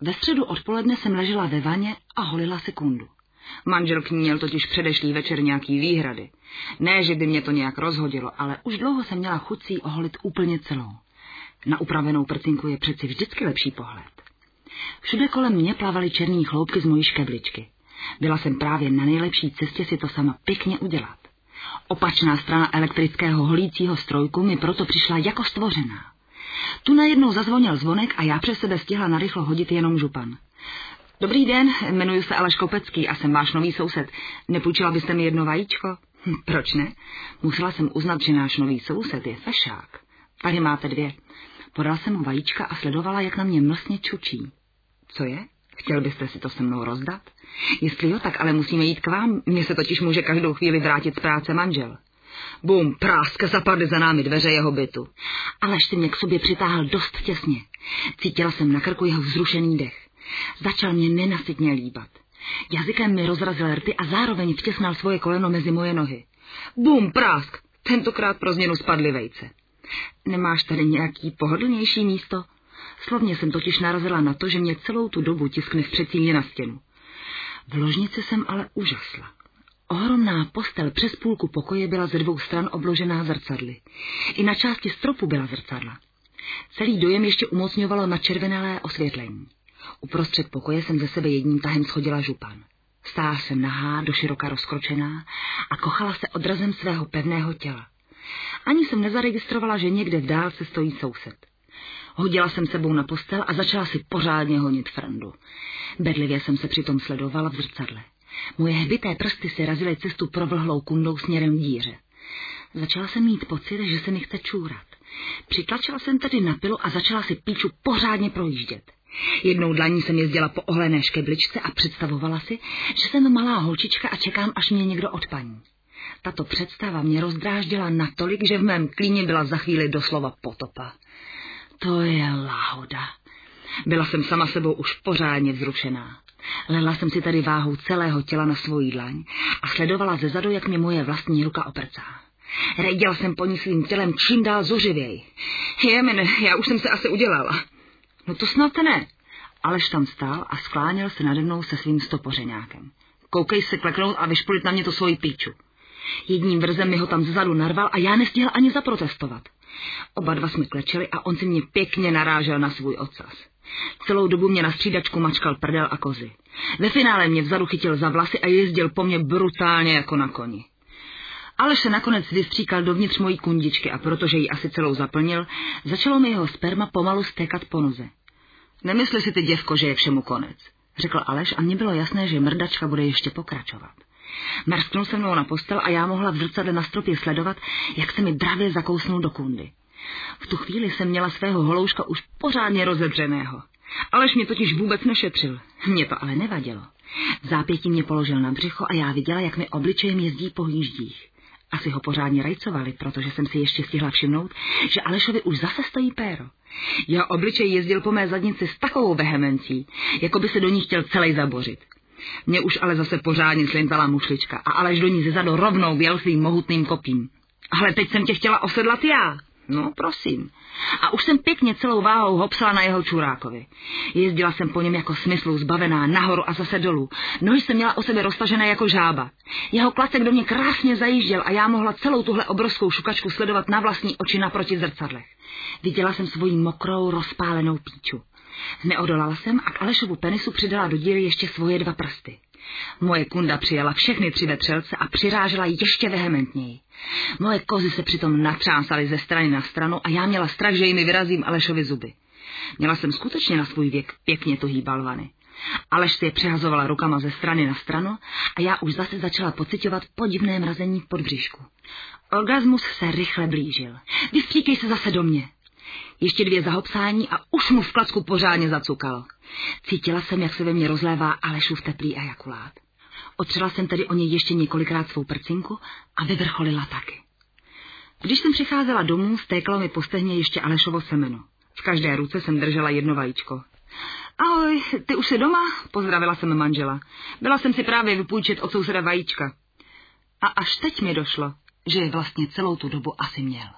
Ve středu odpoledne jsem ležela ve vaně a holila sekundu. Manžel k ní měl totiž předešlý večer nějaký výhrady. Ne, že by mě to nějak rozhodilo, ale už dlouho jsem měla chuť si oholit úplně celou. Na upravenou prcinku je přeci vždycky lepší pohled. Všude kolem mě plavaly černý chloupky z mojí škebličky. Byla jsem právě na nejlepší cestě si to sama pěkně udělat. Opačná strana elektrického holícího strojku mi proto přišla jako stvořená. Tu najednou zazvonil zvonek a já přes sebe stihla narychlo hodit jenom župan. Dobrý den, jmenuji se Aleš Kopecký a jsem váš nový soused. Nepůjčila byste mi jedno vajíčko? Hm, proč ne? Musela jsem uznat, že náš nový soused je fešák. Tady máte dvě. Podal jsem mu vajíčka a sledovala, jak na mě mlsně čučí. Co je? Chtěl byste si to se mnou rozdat? Jestli jo, tak ale musíme jít k vám. Mně se totiž může každou chvíli vrátit z práce manžel. Bum, práska zapadly za námi dveře jeho bytu. Alež si mě k sobě přitáhl dost těsně. Cítila jsem na krku jeho vzrušený dech. Začal mě nenasytně líbat. Jazykem mi rozrazil rty a zároveň vtěsnal svoje koleno mezi moje nohy. Bum, prásk! Tentokrát pro změnu spadly vejce. Nemáš tady nějaký pohodlnější místo? Slovně jsem totiž narazila na to, že mě celou tu dobu tiskne v předsíně na stěnu. V ložnici jsem ale úžasla. Ohromná postel přes půlku pokoje byla ze dvou stran obložená zrcadly. I na části stropu byla zrcadla. Celý dojem ještě umocňovalo na červenalé osvětlení. Uprostřed pokoje jsem ze sebe jedním tahem schodila župan. Stála jsem nahá, do široka rozkročená a kochala se odrazem svého pevného těla. Ani jsem nezaregistrovala, že někde v dálce stojí soused. Hodila jsem sebou na postel a začala si pořádně honit frandu. Bedlivě jsem se přitom sledovala v zrcadle. Moje hbité prsty si razily cestu provlhlou kundou směrem k díře. Začala jsem mít pocit, že se mi chce čůrat. Přitlačila jsem tedy na pilu a začala si píču pořádně projíždět. Jednou dlaní jsem jezdila po ohlené škebličce a představovala si, že jsem malá holčička a čekám, až mě někdo odpaní. Tato představa mě rozdráždila natolik, že v mém klíně byla za chvíli doslova potopa. To je láhoda. Byla jsem sama sebou už pořádně vzrušená. Lela jsem si tady váhu celého těla na svojí dlaň a sledovala ze zadu, jak mě moje vlastní ruka oprcá. Rejděla jsem po ní svým tělem čím dál zuřivěji. Jemen, já už jsem se asi udělala. No to snad ne. Aleš tam stál a skláněl se nade mnou se svým stopořeňákem. Koukej se kleknout a vyšpolit na mě to svoji píču. Jedním vrzem mi ho tam zezadu narval a já nestihl ani zaprotestovat. Oba dva jsme klečeli a on si mě pěkně narážel na svůj ocas. Celou dobu mě na střídačku mačkal prdel a kozy. Ve finále mě vzadu chytil za vlasy a jezdil po mně brutálně jako na koni. Ale se nakonec vystříkal dovnitř mojí kundičky a protože ji asi celou zaplnil, začalo mi jeho sperma pomalu stékat po noze. Nemysli si ty, děvko, že je všemu konec, řekl Aleš a mně bylo jasné, že mrdačka bude ještě pokračovat. Mrsknul se mnou na postel a já mohla v zrcadle na stropě sledovat, jak se mi dravě zakousnul do kundy. V tu chvíli jsem měla svého holouška už pořádně rozedřeného. Aleš mě totiž vůbec nešetřil. Mě to ale nevadilo. V zápětí mě položil na břicho a já viděla, jak mi obličejem jezdí po jíždích. Asi ho pořádně rajcovali, protože jsem si ještě stihla všimnout, že Alešovi už zase stojí péro. Jeho obličej jezdil po mé zadnici s takovou vehemencí, jako by se do ní chtěl celý zabořit. Mě už ale zase pořádně slintala mušlička a Aleš do ní zezadu rovnou věl svým mohutným kopím. Ale teď jsem tě chtěla osedlat já. No, prosím. A už jsem pěkně celou váhou hopsala na jeho čurákovi. Jezdila jsem po něm jako smyslu zbavená nahoru a zase dolů. Nohy jsem měla o sebe roztažené jako žába. Jeho klacek do mě krásně zajížděl a já mohla celou tuhle obrovskou šukačku sledovat na vlastní oči naproti zrcadlech. Viděla jsem svoji mokrou, rozpálenou píču. Neodolala jsem a k Alešovu penisu přidala do díry ještě svoje dva prsty. Moje kunda přijela všechny tři vetřelce a přirážela ještě vehementněji. Moje kozy se přitom natřásaly ze strany na stranu a já měla strach, že jimi vyrazím Alešovi zuby. Měla jsem skutečně na svůj věk pěkně tuhý balvany. Aleš si je přehazovala rukama ze strany na stranu a já už zase začala pocitovat podivné mrazení v podbřišku. Orgasmus se rychle blížil. Vystříkej se zase do mě. Ještě dvě zahopsání a už mu v klacku pořádně zacukalo. Cítila jsem, jak se ve mně rozlévá Alešův teplý ejakulát. Otřela jsem tedy o něj ještě několikrát svou prcinku a vyvrcholila taky. Když jsem přicházela domů, stékalo mi po stehně ještě Alešovo semeno. V každé ruce jsem držela jedno vajíčko. Ahoj, ty už jsi doma? Pozdravila jsem manžela. Byla jsem si právě vypůjčit od souseda vajíčka. A až teď mi došlo, že je vlastně celou tu dobu asi měl.